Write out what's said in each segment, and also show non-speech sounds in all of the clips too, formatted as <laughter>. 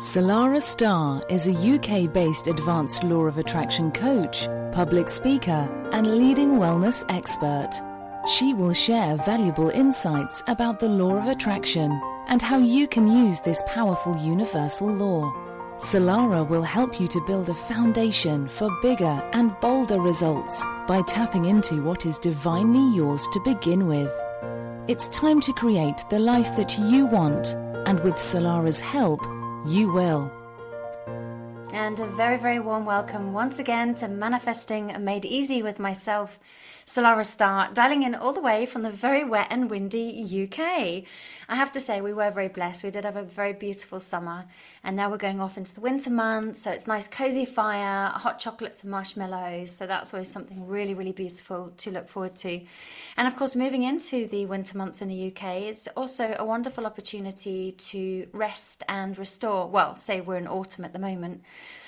Salarah Starre is a UK based advanced law of attraction coach, public speaker, and leading wellness expert. She will share valuable insights about the law of attraction and how you can use this powerful universal law. Salarah will help you to build a foundation for bigger and bolder results by tapping into what is divinely yours to begin with. It's time to create the life that you want, and with Salarah's help, you will. And a very, very warm welcome once again to Manifesting Made Easy with myself, Salarah Starre, dialing in all the way from the very wet and windy UK. I have to say, we were very blessed. We did have a very beautiful summer, and now we're going off into the winter months. So it's nice, cozy fire, hot chocolates and marshmallows. So that's always something really, really beautiful to look forward to. And of course, moving into the winter months in the UK, it's also a wonderful opportunity to rest and restore. Well, say we're in autumn at the moment.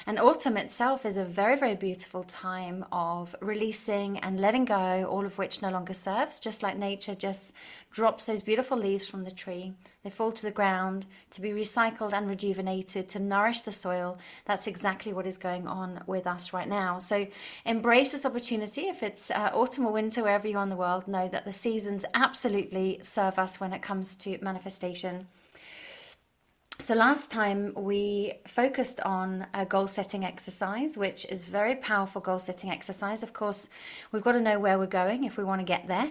And autumn itself is a very, very beautiful time of releasing and letting go, all of which no longer serves, just like nature just drops those beautiful leaves from the tree. They fall to the ground to be recycled and rejuvenated to nourish the soil. That's exactly what is going on with us right now. So embrace this opportunity. If it's uh, autumn or winter, wherever you are in the world, know that the seasons absolutely serve us when it comes to manifestation. So, last time we focused on a goal setting exercise, which is a very powerful goal setting exercise. Of course, we've got to know where we're going if we want to get there.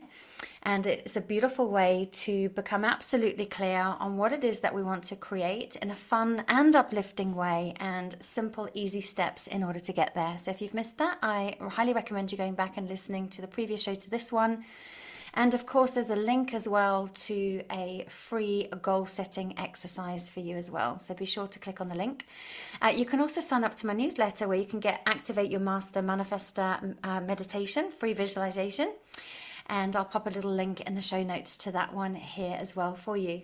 And it's a beautiful way to become absolutely clear on what it is that we want to create in a fun and uplifting way and simple, easy steps in order to get there. So, if you've missed that, I highly recommend you going back and listening to the previous show to this one and of course, there's a link as well to a free goal setting exercise for you as well. So be sure to click on the link. Uh, you can also sign up to my newsletter where you can get Activate Your Master Manifester uh, meditation, free visualization. And I'll pop a little link in the show notes to that one here as well for you.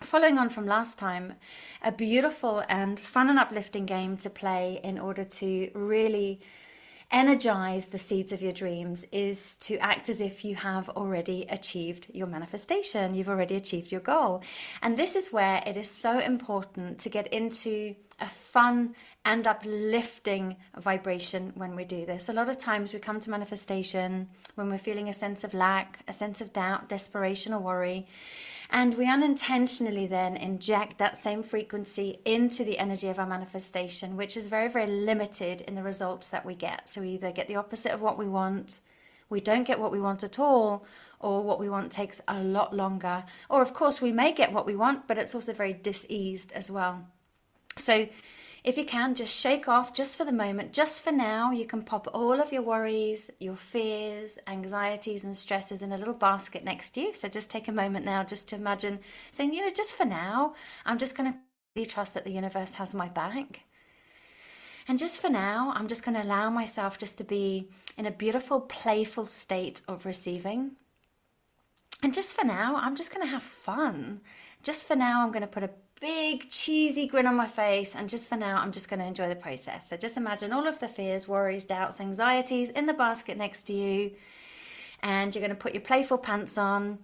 Following on from last time, a beautiful and fun and uplifting game to play in order to really energize the seeds of your dreams is to act as if you have already achieved your manifestation, you've already achieved your goal. And this is where it is so important to get into a fun and uplifting vibration when we do this. A lot of times we come to manifestation when we're feeling a sense of lack, a sense of doubt, desperation, or worry. And we unintentionally then inject that same frequency into the energy of our manifestation, which is very, very limited in the results that we get. So we either get the opposite of what we want, we don't get what we want at all, or what we want takes a lot longer. Or, of course, we may get what we want, but it's also very diseased as well. So, if you can, just shake off just for the moment, just for now. You can pop all of your worries, your fears, anxieties, and stresses in a little basket next to you. So just take a moment now just to imagine saying, you know, just for now, I'm just going to trust that the universe has my back. And just for now, I'm just going to allow myself just to be in a beautiful, playful state of receiving. And just for now, I'm just going to have fun. Just for now, I'm going to put a big cheesy grin on my face and just for now i'm just going to enjoy the process. So just imagine all of the fears worries doubts anxieties in the basket next to you and you're going to put your playful pants on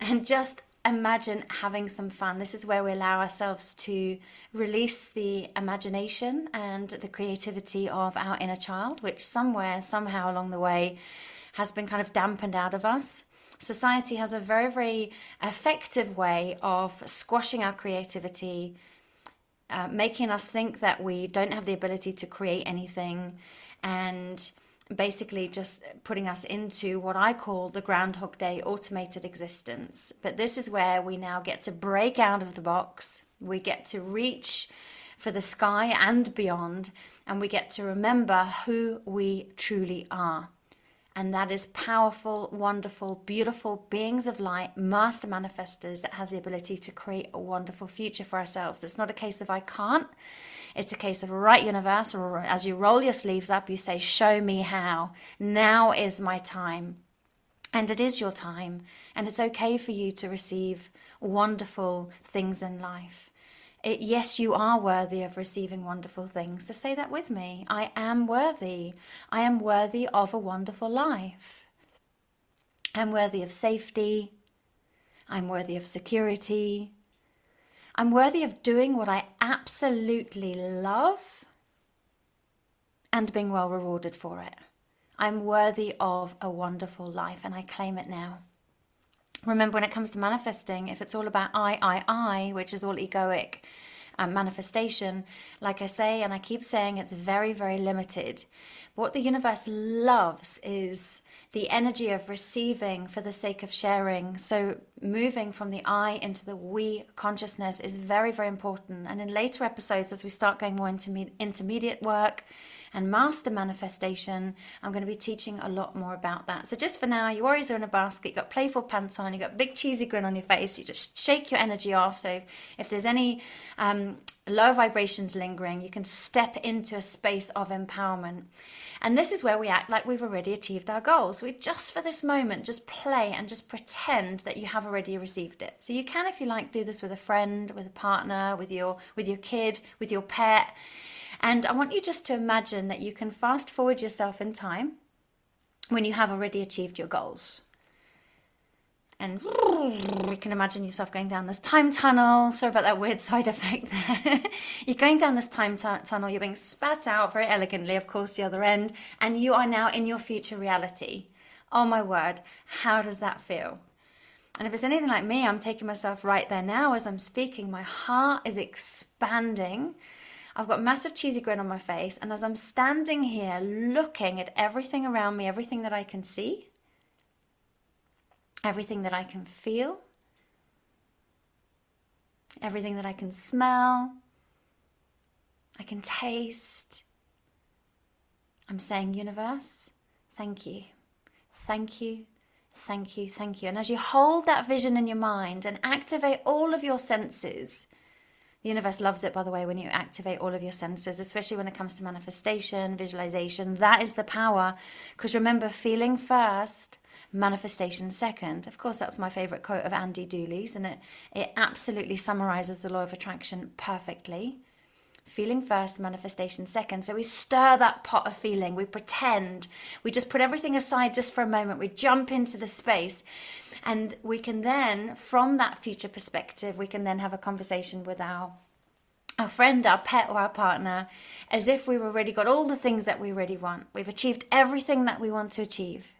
and just imagine having some fun. This is where we allow ourselves to release the imagination and the creativity of our inner child which somewhere somehow along the way has been kind of dampened out of us society has a very, very effective way of squashing our creativity, uh, making us think that we don't have the ability to create anything, and basically just putting us into what I call the Groundhog Day automated existence. But this is where we now get to break out of the box, we get to reach for the sky and beyond, and we get to remember who we truly are and that is powerful, wonderful, beautiful beings of light, master manifestors that has the ability to create a wonderful future for ourselves. It's not a case of I can't. It's a case of right universe, or as you roll your sleeves up, you say, Show me how. Now is my time. And it is your time. And it's okay for you to receive wonderful things in life. It, yes, you are worthy of receiving wonderful things. So say that with me. I am worthy. I am worthy of a wonderful life. I'm worthy of safety. I'm worthy of security. I'm worthy of doing what I absolutely love and being well rewarded for it. I'm worthy of a wonderful life and I claim it now. Remember, when it comes to manifesting, if it's all about I, I, I, which is all egoic um, manifestation, like I say, and I keep saying, it's very, very limited. What the universe loves is the energy of receiving for the sake of sharing. So, moving from the I into the we consciousness is very, very important. And in later episodes, as we start going more into intermediate work, and master manifestation, I'm going to be teaching a lot more about that. So just for now, your worries are in a basket, you've got playful pants on, you've got big cheesy grin on your face, you just shake your energy off. So if, if there's any um, low vibrations lingering, you can step into a space of empowerment. And this is where we act like we've already achieved our goals. We just for this moment just play and just pretend that you have already received it. So you can, if you like, do this with a friend, with a partner, with your with your kid, with your pet. And I want you just to imagine that you can fast forward yourself in time when you have already achieved your goals. And you can imagine yourself going down this time tunnel. Sorry about that weird side effect there. <laughs> you're going down this time t- tunnel, you're being spat out very elegantly, of course, the other end, and you are now in your future reality. Oh my word, how does that feel? And if it's anything like me, I'm taking myself right there now as I'm speaking. My heart is expanding I've got a massive cheesy grin on my face, and as I'm standing here looking at everything around me, everything that I can see, everything that I can feel, everything that I can smell, I can taste, I'm saying, Universe, thank you, thank you, thank you, thank you. And as you hold that vision in your mind and activate all of your senses, the universe loves it, by the way, when you activate all of your senses, especially when it comes to manifestation, visualization. That is the power. Because remember, feeling first, manifestation second. Of course, that's my favorite quote of Andy Dooley's, and it, it absolutely summarizes the law of attraction perfectly. Feeling first, manifestation second. So we stir that pot of feeling, we pretend, we just put everything aside just for a moment, we jump into the space. And we can then, from that future perspective, we can then have a conversation with our our friend, our pet, or our partner, as if we've already got all the things that we really want. We've achieved everything that we want to achieve.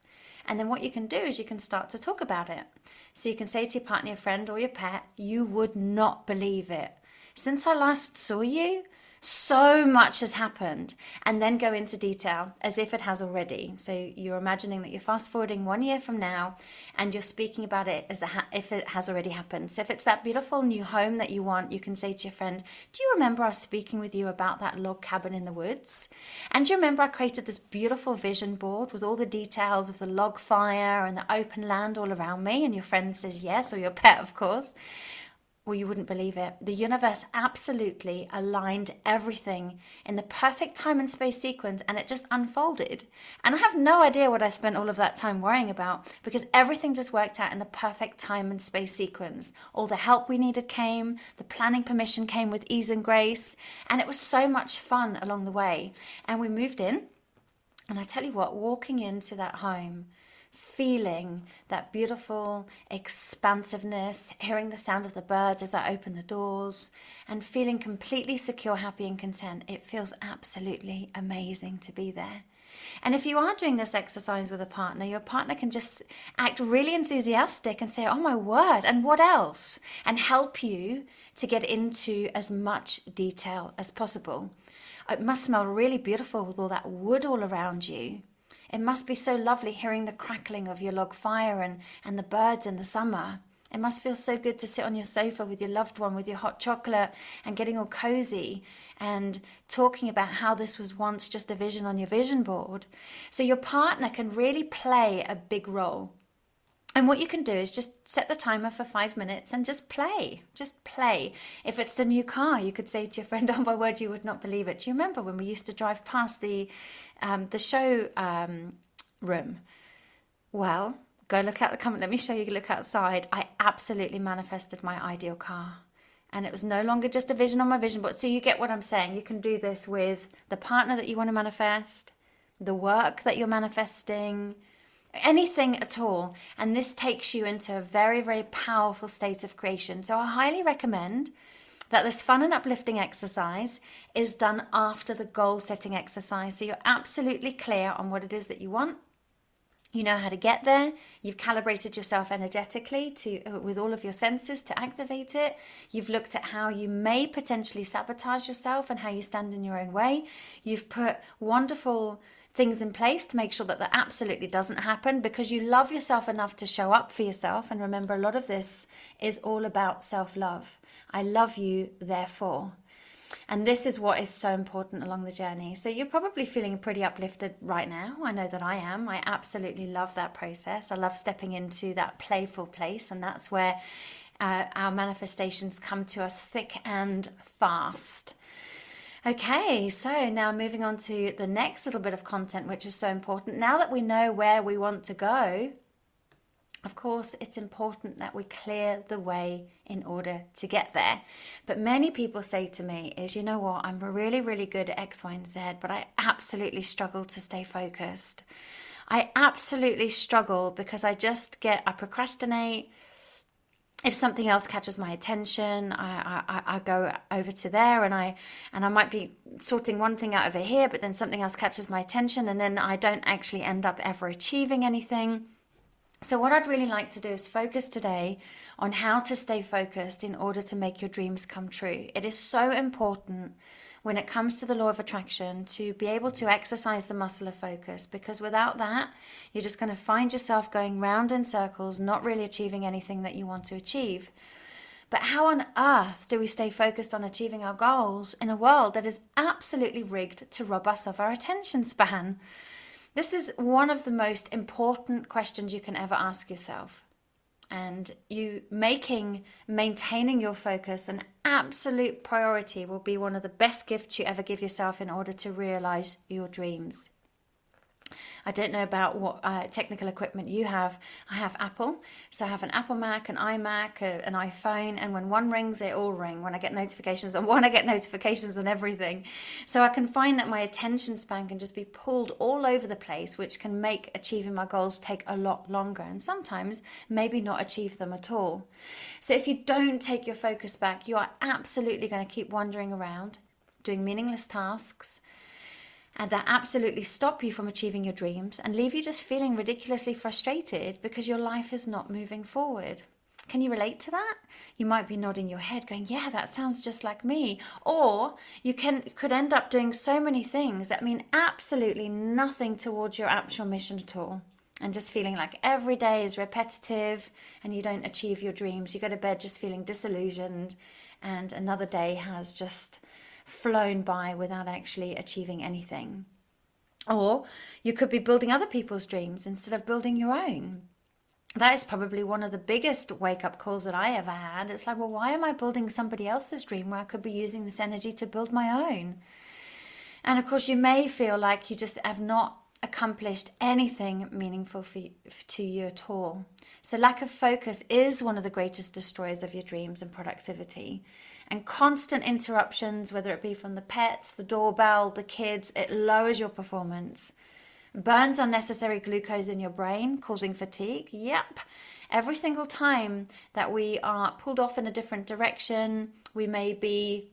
And then what you can do is you can start to talk about it. So you can say to your partner, your friend, or your pet, you would not believe it. Since I last saw you, so much has happened, and then go into detail as if it has already. So you're imagining that you're fast forwarding one year from now, and you're speaking about it as if it has already happened. So if it's that beautiful new home that you want, you can say to your friend, "Do you remember us speaking with you about that log cabin in the woods? And do you remember I created this beautiful vision board with all the details of the log fire and the open land all around me?" And your friend says yes, or your pet, of course well, you wouldn't believe it. The universe absolutely aligned everything in the perfect time and space sequence, and it just unfolded. And I have no idea what I spent all of that time worrying about because everything just worked out in the perfect time and space sequence. All the help we needed came, the planning permission came with ease and grace, and it was so much fun along the way. And we moved in, and I tell you what, walking into that home, feeling that beautiful expansiveness, hearing the sound of the birds as I open the doors, and feeling completely secure, happy, and content. It feels absolutely amazing to be there. And if you are doing this exercise with a partner, your partner can just act really enthusiastic and say, Oh my word, and what else? And help you to get into as much detail as possible. It must smell really beautiful with all that wood all around you. It must be so lovely hearing the crackling of your log fire and, and the birds in the summer. It must feel so good to sit on your sofa with your loved one with your hot chocolate and getting all cozy and talking about how this was once just a vision on your vision board. So your partner can really play a big role. And what you can do is just set the timer for five minutes and just play. Just play. If it's the new car, you could say to your friend, <laughs> "Oh my word, you would not believe it." Do you remember when we used to drive past the um, the show um, room? Well, go look out the come. Let me show you. Look outside. I absolutely manifested my ideal car, and it was no longer just a vision on my vision board. So you get what I'm saying. You can do this with the partner that you want to manifest, the work that you're manifesting anything at all. And this takes you into a very, very powerful state of creation. So I highly recommend that this fun and uplifting exercise is done after the goal setting exercise. So you're absolutely clear on what it is that you want. You know how to get there. You've calibrated yourself energetically to with all of your senses to activate it. You've looked at how you may potentially sabotage yourself and how you stand in your own way. You've put wonderful things in place to make sure that that absolutely doesn't happen because you love yourself enough to show up for yourself. And remember, a lot of this is all about self love. I love you, therefore. And this is what is so important along the journey. So you're probably feeling pretty uplifted right now. I know that I am. I absolutely love that process. I love stepping into that playful place, and that's where uh, our manifestations come to us thick and fast. Okay, so now moving on to the next little bit of content, which is so important. Now that we know where we want to go, of course, it's important that we clear the way in order to get there. But many people say to me, is you know what, I'm really, really good at X, Y, and Z, but I absolutely struggle to stay focused. I absolutely struggle because I just get, I procrastinate, if something else catches my attention, I, I, I go over to there and I and I might be sorting one thing out over here, but then something else catches my attention, and then I don't actually end up ever achieving anything. So, what I'd really like to do is focus today on how to stay focused in order to make your dreams come true. It is so important when it comes to the law of attraction to be able to exercise the muscle of focus because without that, you're just going to find yourself going round in circles, not really achieving anything that you want to achieve. But how on earth do we stay focused on achieving our goals in a world that is absolutely rigged to rob us of our attention span? This is one of the most important questions you can ever ask yourself and you making maintaining your focus an absolute priority will be one of the best gifts you ever give yourself in order to realize your dreams. I don't know about what uh, technical equipment you have. I have Apple, so I have an Apple Mac, an iMac, a, an iPhone, and when one rings, they all ring. When I get notifications on <laughs> one, I get notifications on everything. So I can find that my attention span can just be pulled all over the place, which can make achieving my goals take a lot longer, and sometimes maybe not achieve them at all. So if you don't take your focus back, you are absolutely going to keep wandering around, doing meaningless tasks and that absolutely stop you from achieving your dreams and leave you just feeling ridiculously frustrated because your life is not moving forward. Can you relate to that? You might be nodding your head going, "Yeah, that sounds just like me." Or you can could end up doing so many things that mean absolutely nothing towards your actual mission at all. And just feeling like every day is repetitive and you don't achieve your dreams. You go to bed just feeling disillusioned and another day has just flown by without actually achieving anything. Or you could be building other people's dreams instead of building your own. That is probably one of the biggest wake up calls that I ever had. It's like, well, why am I building somebody else's dream where I could be using this energy to build my own? And of course, you may feel like you just have not accomplished anything meaningful for, to you at all. So, lack of focus is one of the greatest destroyers of your dreams and productivity and constant interruptions, whether it be from the pets, the doorbell, the kids, it lowers your performance. Burns unnecessary glucose in your brain, causing fatigue. Yep. Every single time that we are pulled off in a different direction, we may be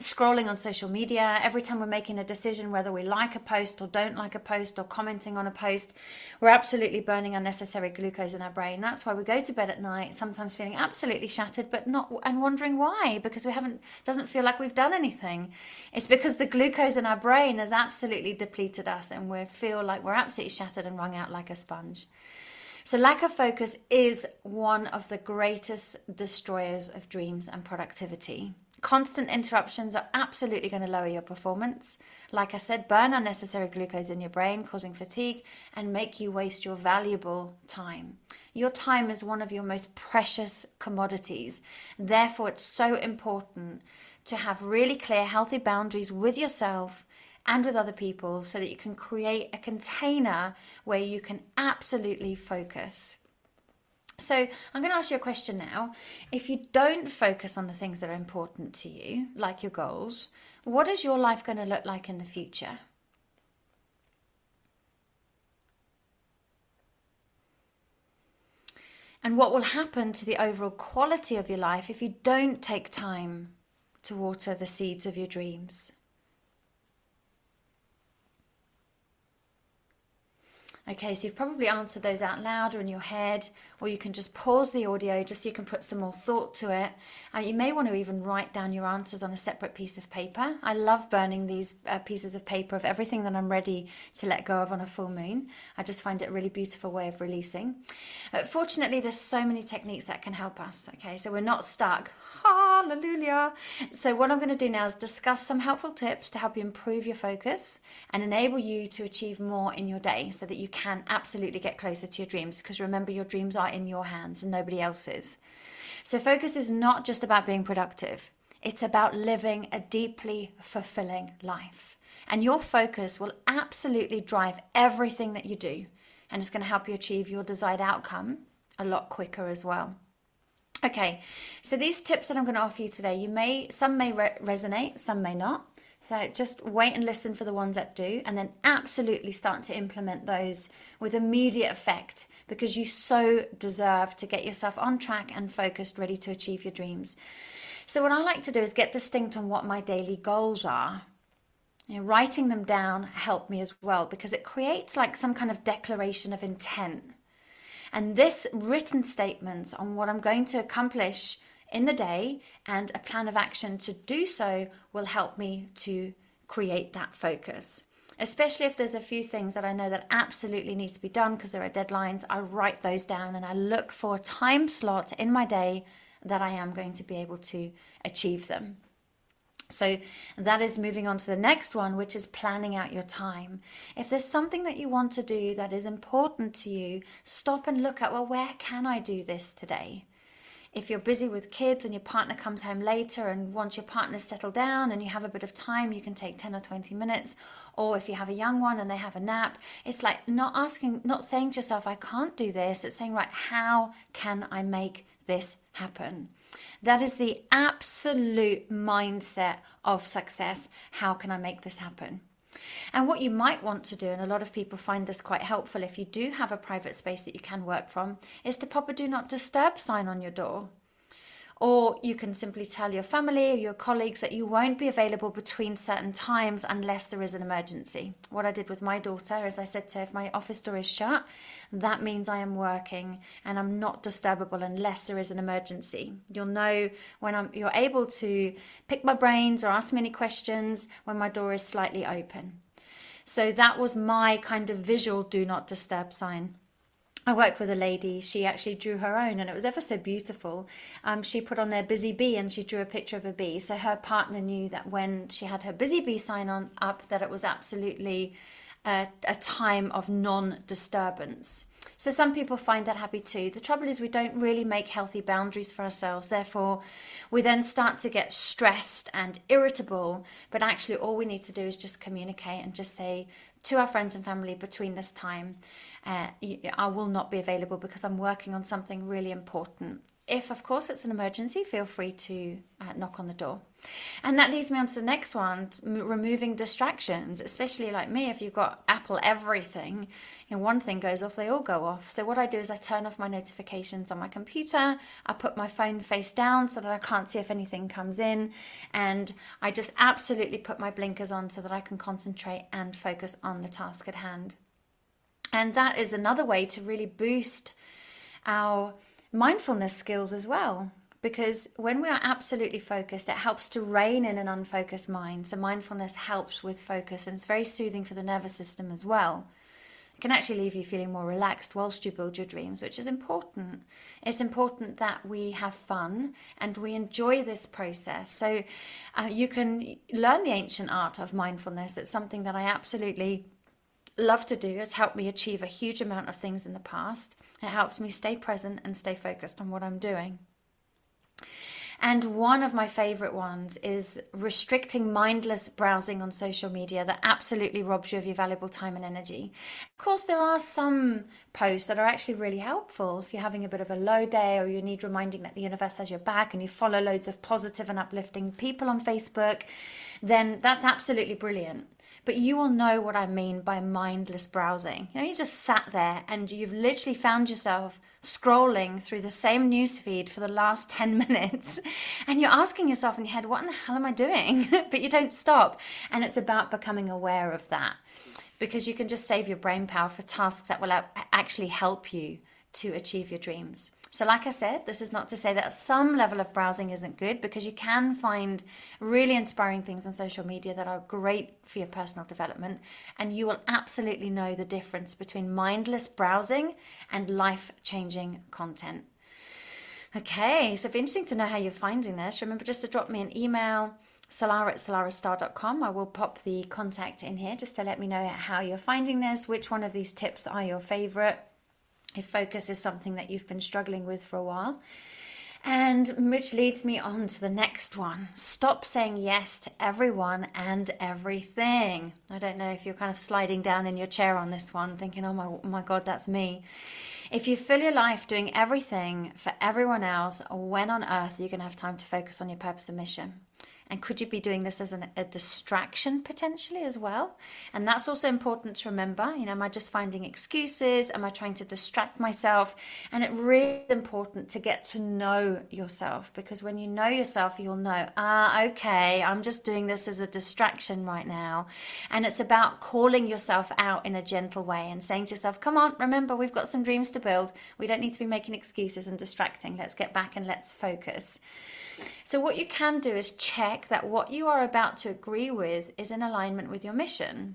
scrolling on social media, every time we're making a decision whether we like a post or don't like a post or commenting on a post, we're absolutely burning unnecessary glucose in our brain. That's why we go to bed at night, sometimes feeling absolutely shattered, but not and wondering why because we haven't doesn't feel like we've done anything. It's because the glucose in our brain has absolutely depleted us and we feel like we're absolutely shattered and wrung out like a sponge. So, lack of focus is one of the greatest destroyers of dreams and productivity. Constant interruptions are absolutely going to lower your performance. Like I said, burn unnecessary glucose in your brain, causing fatigue, and make you waste your valuable time. Your time is one of your most precious commodities. Therefore, it's so important to have really clear, healthy boundaries with yourself and with other people so that you can create a container where you can absolutely focus. So I'm going to ask you a question now. If you don't focus on the things that are important to you, like your goals, what is your life going to look like in the future? And what will happen to the overall quality of your life if you don't take time to water the seeds of your dreams? Okay, so you've probably answered those out loud or in your head, or you can just pause the audio just so you can put some more thought to it. And you may want to even write down your answers on a separate piece of paper. I love burning these uh, pieces of paper of everything that I'm ready to let go of on a full moon. I just find it a really beautiful way of releasing. Uh, fortunately, there's so many techniques that can help us. Okay, so we're not stuck. Hallelujah. So, what I'm going to do now is discuss some helpful tips to help you improve your focus and enable you to achieve more in your day so that you can absolutely get closer to your dreams. Because remember, your dreams are in your hands and nobody else's. So, focus is not just about being productive, it's about living a deeply fulfilling life. And your focus will absolutely drive everything that you do. And it's going to help you achieve your desired outcome a lot quicker as well. Okay, so these tips that I'm going to offer you today, you may some may re- resonate, some may not. So just wait and listen for the ones that do, and then absolutely start to implement those with immediate effect because you so deserve to get yourself on track and focused, ready to achieve your dreams. So, what I like to do is get distinct on what my daily goals are. You know, writing them down helped me as well because it creates like some kind of declaration of intent and this written statement on what I'm going to accomplish in the day and a plan of action to do so will help me to create that focus. Especially if there's a few things that I know that absolutely need to be done because there are deadlines, I write those down and I look for a time slot in my day that I am going to be able to achieve them. So that is moving on to the next one, which is planning out your time. If there's something that you want to do that is important to you, stop and look at, well, where can I do this today? If you're busy with kids and your partner comes home later, and once your partner's settled down and you have a bit of time, you can take 10 or 20 minutes. Or if you have a young one and they have a nap, it's like not asking, not saying to yourself, I can't do this. It's saying, right, how can I make this happen? That is the absolute mindset of success. How can I make this happen? And what you might want to do, and a lot of people find this quite helpful if you do have a private space that you can work from, is to pop a do not disturb sign on your door. Or you can simply tell your family or your colleagues that you won't be available between certain times unless there is an emergency. What I did with my daughter is I said to her, if my office door is shut, that means I am working and I'm not disturbable unless there is an emergency. You'll know when I'm, you're able to pick my brains or ask me any questions when my door is slightly open. So that was my kind of visual do not disturb sign. I worked with a lady, she actually drew her own, and it was ever so beautiful. Um, she put on their busy bee and she drew a picture of a bee. So her partner knew that when she had her busy bee sign on up, that it was absolutely a, a time of non disturbance. So some people find that happy too. The trouble is, we don't really make healthy boundaries for ourselves. Therefore, we then start to get stressed and irritable. But actually, all we need to do is just communicate and just say to our friends and family between this time, uh, I will not be available because I'm working on something really important. If, of course, it's an emergency, feel free to uh, knock on the door. And that leads me on to the next one removing distractions, especially like me, if you've got Apple everything, and one thing goes off, they all go off. So, what I do is I turn off my notifications on my computer, I put my phone face down so that I can't see if anything comes in, and I just absolutely put my blinkers on so that I can concentrate and focus on the task at hand. And that is another way to really boost our mindfulness skills as well. Because when we are absolutely focused, it helps to rein in an unfocused mind. So, mindfulness helps with focus and it's very soothing for the nervous system as well. It can actually leave you feeling more relaxed whilst you build your dreams, which is important. It's important that we have fun and we enjoy this process. So, uh, you can learn the ancient art of mindfulness. It's something that I absolutely love to do. It's helped me achieve a huge amount of things in the past. It helps me stay present and stay focused on what I'm doing. And one of my favorite ones is restricting mindless browsing on social media that absolutely robs you of your valuable time and energy. Of course, there are some posts that are actually really helpful if you're having a bit of a low day or you need reminding that the universe has your back and you follow loads of positive and uplifting people on Facebook, then that's absolutely brilliant. But you will know what I mean by mindless browsing. You know, you just sat there and you've literally found yourself scrolling through the same newsfeed for the last <laughs> 10 minutes and you're asking yourself in your head, what in the hell am I doing? <laughs> but you don't stop. And it's about becoming aware of that because you can just save your brain power for tasks that will actually help you to achieve your dreams. So, like I said, this is not to say that some level of browsing isn't good because you can find really inspiring things on social media that are great for your personal development. And you will absolutely know the difference between mindless browsing and life changing content. Okay, so it'd be interesting to know how you're finding this. Remember just to drop me an email, salarah at salarahstarre.com. I will pop the contact in here just to let me know how you're finding this, which one of these tips are your favorite if focus is something that you've been struggling with for a while. And which leads me on to the next one. Stop saying yes to everyone and everything. I don't know if you're kind of sliding down in your chair on this one, thinking, oh my, my God, that's me. If you fill your life doing everything for everyone else, when on earth are you going to have time to focus on your purpose and mission? And could you be doing this as an, a distraction potentially as well? And that's also important to remember. You know, am I just finding excuses? Am I trying to distract myself? And it's really important to get to know yourself because when you know yourself, you'll know, ah, okay, I'm just doing this as a distraction right now. And it's about calling yourself out in a gentle way and saying to yourself, come on, remember, we've got some dreams to build. We don't need to be making excuses and distracting. Let's get back and let's focus. So, what you can do is check that what you are about to agree with is in alignment with your mission.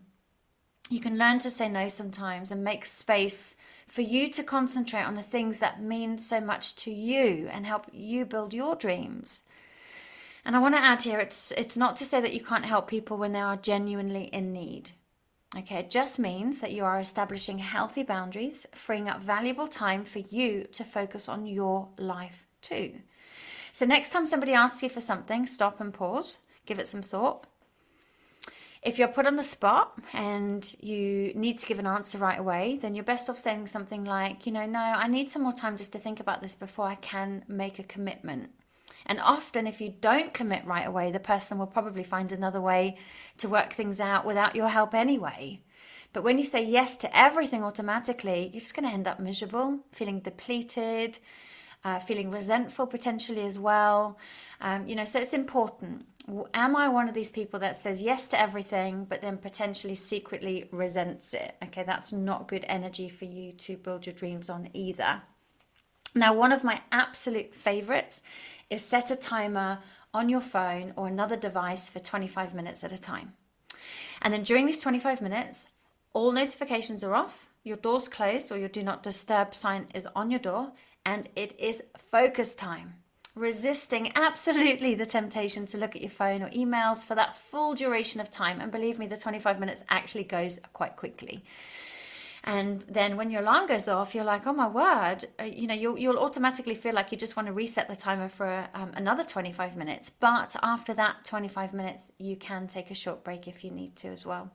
You can learn to say no sometimes and make space for you to concentrate on the things that mean so much to you and help you build your dreams. And I want to add here it's it's not to say that you can't help people when they are genuinely in need. Okay, it just means that you are establishing healthy boundaries, freeing up valuable time for you to focus on your life too. So next time somebody asks you for something, stop and pause, give it some thought. If you're put on the spot and you need to give an answer right away, then you're best off saying something like, you know, no, I need some more time just to think about this before I can make a commitment. And often, if you don't commit right away, the person will probably find another way to work things out without your help anyway. But when you say yes to everything automatically, you're just going to end up miserable, feeling depleted, uh, feeling resentful potentially as well. Um, you know, so it's important. Am I one of these people that says yes to everything, but then potentially secretly resents it? Okay, that's not good energy for you to build your dreams on either. Now, one of my absolute favorites is set a timer on your phone or another device for 25 minutes at a time. And then during these 25 minutes, all notifications are off, your door's closed, or your do not disturb sign is on your door, and it is focus time. Resisting absolutely the temptation to look at your phone or emails for that full duration of time. And believe me, the 25 minutes actually goes quite quickly. And then when your alarm goes off, you're like, oh my word, uh, you know, you'll, you'll automatically feel like you just want to reset the timer for um, another 25 minutes. But after that 25 minutes, you can take a short break if you need to as well.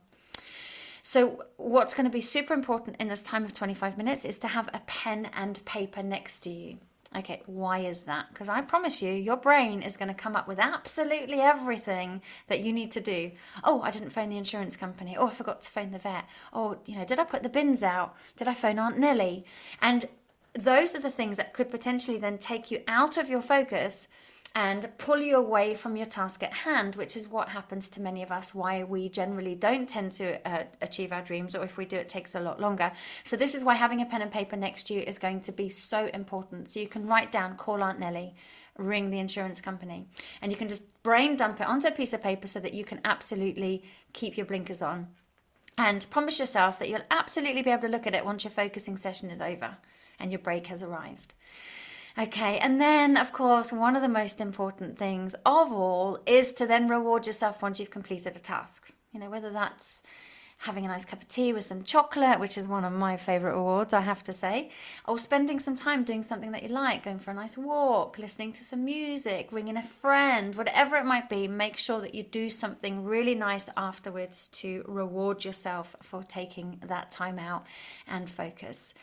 So, what's going to be super important in this time of 25 minutes is to have a pen and paper next to you. Okay, why is that? Because I promise you, your brain is going to come up with absolutely everything that you need to do. Oh, I didn't phone the insurance company. Oh, I forgot to phone the vet. Oh, you know, did I put the bins out? Did I phone Aunt Nellie? And those are the things that could potentially then take you out of your focus and pull you away from your task at hand, which is what happens to many of us, why we generally don't tend to uh, achieve our dreams, or if we do, it takes a lot longer. So, this is why having a pen and paper next to you is going to be so important. So, you can write down, call Aunt Nellie, ring the insurance company, and you can just brain dump it onto a piece of paper so that you can absolutely keep your blinkers on. And promise yourself that you'll absolutely be able to look at it once your focusing session is over and your break has arrived. Okay, and then of course, one of the most important things of all is to then reward yourself once you've completed a task. You know, whether that's having a nice cup of tea with some chocolate, which is one of my favorite rewards, I have to say, or spending some time doing something that you like, going for a nice walk, listening to some music, ringing a friend, whatever it might be, make sure that you do something really nice afterwards to reward yourself for taking that time out and focus.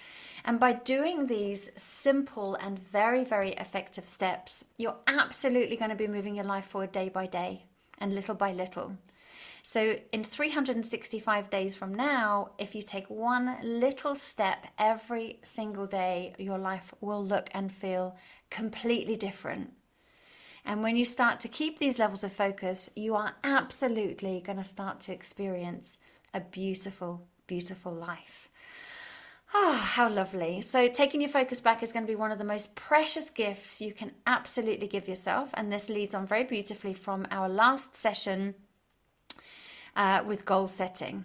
And by doing these simple and very, very effective steps, you're absolutely going to be moving your life forward day by day and little by little. So, in 365 days from now, if you take one little step every single day, your life will look and feel completely different. And when you start to keep these levels of focus, you are absolutely going to start to experience a beautiful, beautiful life. Oh, how lovely. So, taking your focus back is going to be one of the most precious gifts you can absolutely give yourself. And this leads on very beautifully from our last session uh, with goal setting.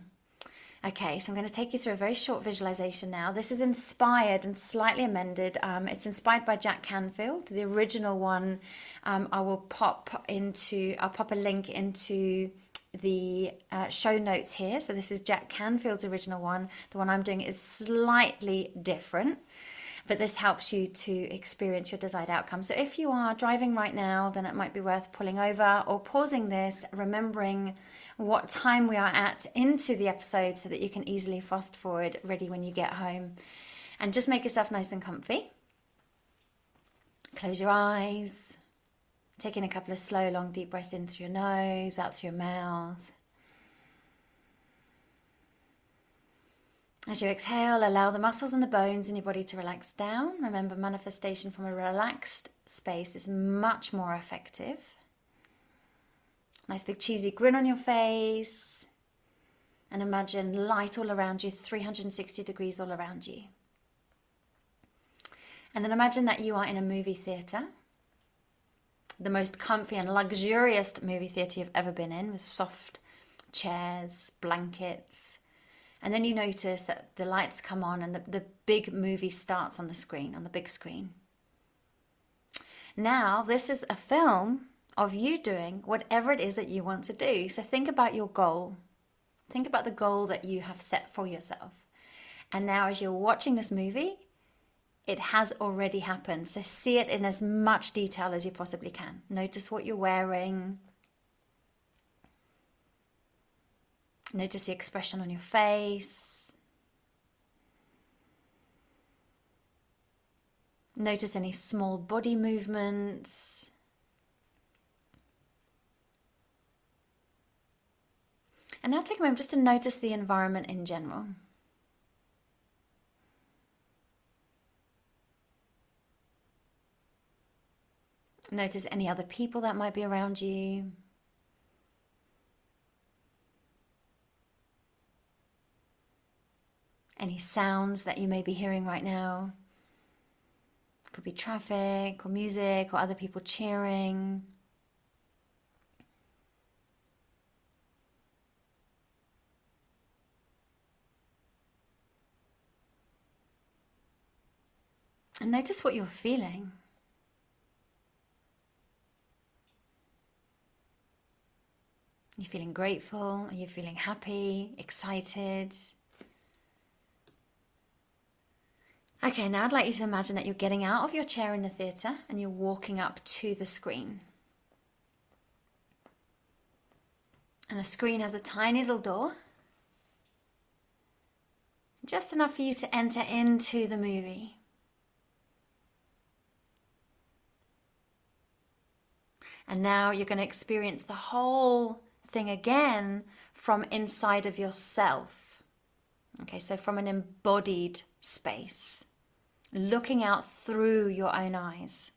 Okay, so I'm going to take you through a very short visualization now. This is inspired and slightly amended. Um, it's inspired by Jack Canfield. The original one, um, I will pop into. I'll pop a link into the uh, show notes here. So this is Jack Canfield's original one. The one I'm doing is slightly different, but this helps you to experience your desired outcome. So if you are driving right now, then it might be worth pulling over or pausing this, remembering what time we are at into the episode so that you can easily fast forward ready when you get home. And just make yourself nice and comfy. Close your eyes. Taking a couple of slow, long, deep breaths in through your nose, out through your mouth. As you exhale, allow the muscles and the bones in your body to relax down. Remember, manifestation from a relaxed space is much more effective. Nice big cheesy grin on your face. And imagine light all around you, 360 degrees all around you. And then imagine that you are in a movie theatre the most comfy and luxurious movie theatre you've ever been in with soft chairs, blankets. And then you notice that the lights come on and the, the big movie starts on the screen, on the big screen. Now, this is a film of you doing whatever it is that you want to do. So think about your goal. Think about the goal that you have set for yourself. And now, as you're watching this movie, it has already happened. So see it in as much detail as you possibly can. Notice what you're wearing. Notice the expression on your face. Notice any small body movements. And now take a moment just to notice the environment in general. Notice any other people that might be around you. Any sounds that you may be hearing right now. Could be traffic or music or other people cheering. And notice what you're feeling. Are you feeling grateful? Are you feeling happy, excited? Okay, now I'd like you to imagine that you're getting out of your chair in the theatre and you're walking up to the screen. And the screen has a tiny little door, just enough for you to enter into the movie. And now you're going to experience the whole thing again from inside of yourself. Okay, so from an embodied space, looking out through your own eyes.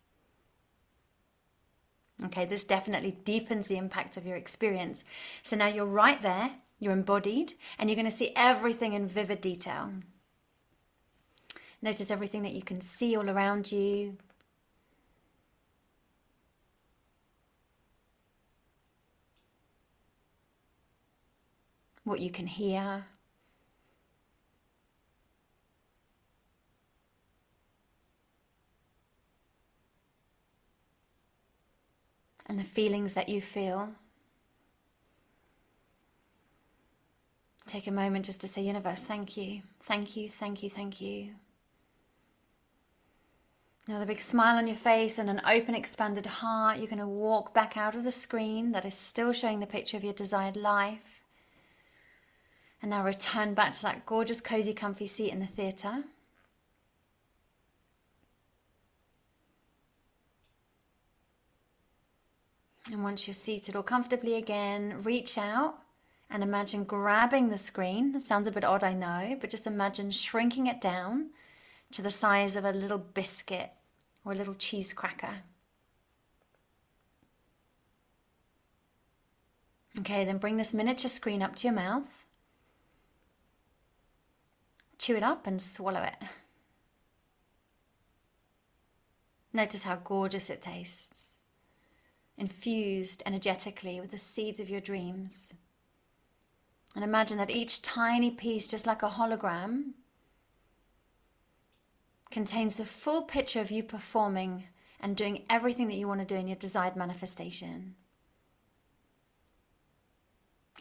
Okay, this definitely deepens the impact of your experience. So now you're right there, you're embodied, and you're going to see everything in vivid detail. Notice everything that you can see all around you, what you can hear. And the feelings that you feel. Take a moment just to say, Universe, thank you, thank you, thank you, thank you. Now, with a big smile on your face and an open, expanded heart, you're going to walk back out of the screen that is still showing the picture of your desired life. And now return back to that gorgeous, cozy, comfy seat in the theatre. And once you're seated or comfortably again, reach out and imagine grabbing the screen. It sounds a bit odd, I know, but just imagine shrinking it down to the size of a little biscuit or a little cheese cracker. Okay, then bring this miniature screen up to your mouth. Chew it up and swallow it. Notice how gorgeous it tastes, infused energetically with the seeds of your dreams. And imagine that each tiny piece, just like a hologram, contains the full picture of you performing and doing everything that you want to do in your desired manifestation.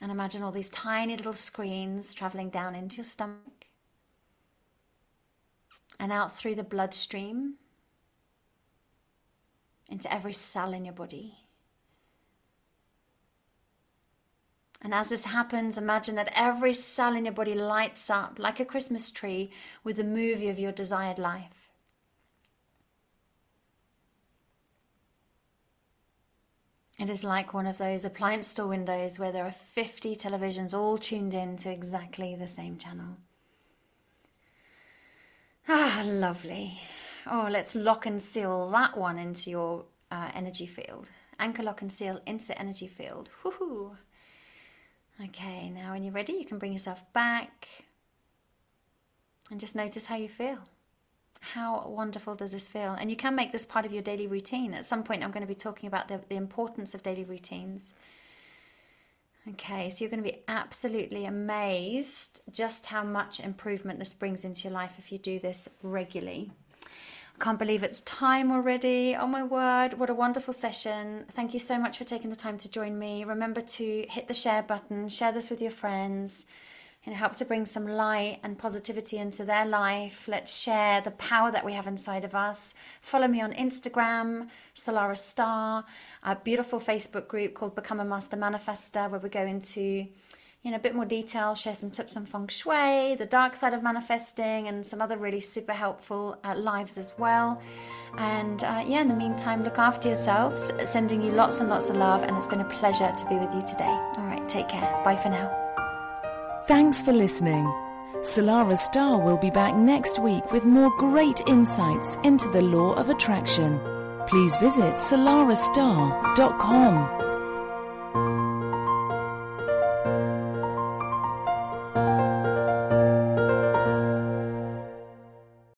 And imagine all these tiny little screens traveling down into your stomach and out through the bloodstream into every cell in your body. And as this happens, imagine that every cell in your body lights up like a Christmas tree with the movie of your desired life. It is like one of those appliance store windows where there are 50 televisions all tuned in to exactly the same channel. Ah, lovely. Oh, let's lock and seal that one into your uh, energy field. Anchor, lock, and seal into the energy field. Woohoo! Okay, now when you're ready, you can bring yourself back and just notice how you feel. How wonderful does this feel? And you can make this part of your daily routine. At some point, I'm going to be talking about the, the importance of daily routines. Okay, so you're going to be absolutely amazed just how much improvement this brings into your life if you do this regularly. I can't believe it's time already. Oh my word, what a wonderful session. Thank you so much for taking the time to join me. Remember to hit the share button, share this with your friends, and help to bring some light and positivity into their life. Let's share the power that we have inside of us. Follow me on Instagram, Salarah Starre, a beautiful Facebook group called Become a Master Manifester, where we go into in a bit more detail, share some tips on feng shui, the dark side of manifesting, and some other really super helpful uh, lives as well. And uh, yeah, in the meantime, look after yourselves, sending you lots and lots of love. And it's been a pleasure to be with you today. All right, take care. Bye for now. Thanks for listening. Salarah Starre will be back next week with more great insights into the law of attraction. Please visit salarahstarre.com.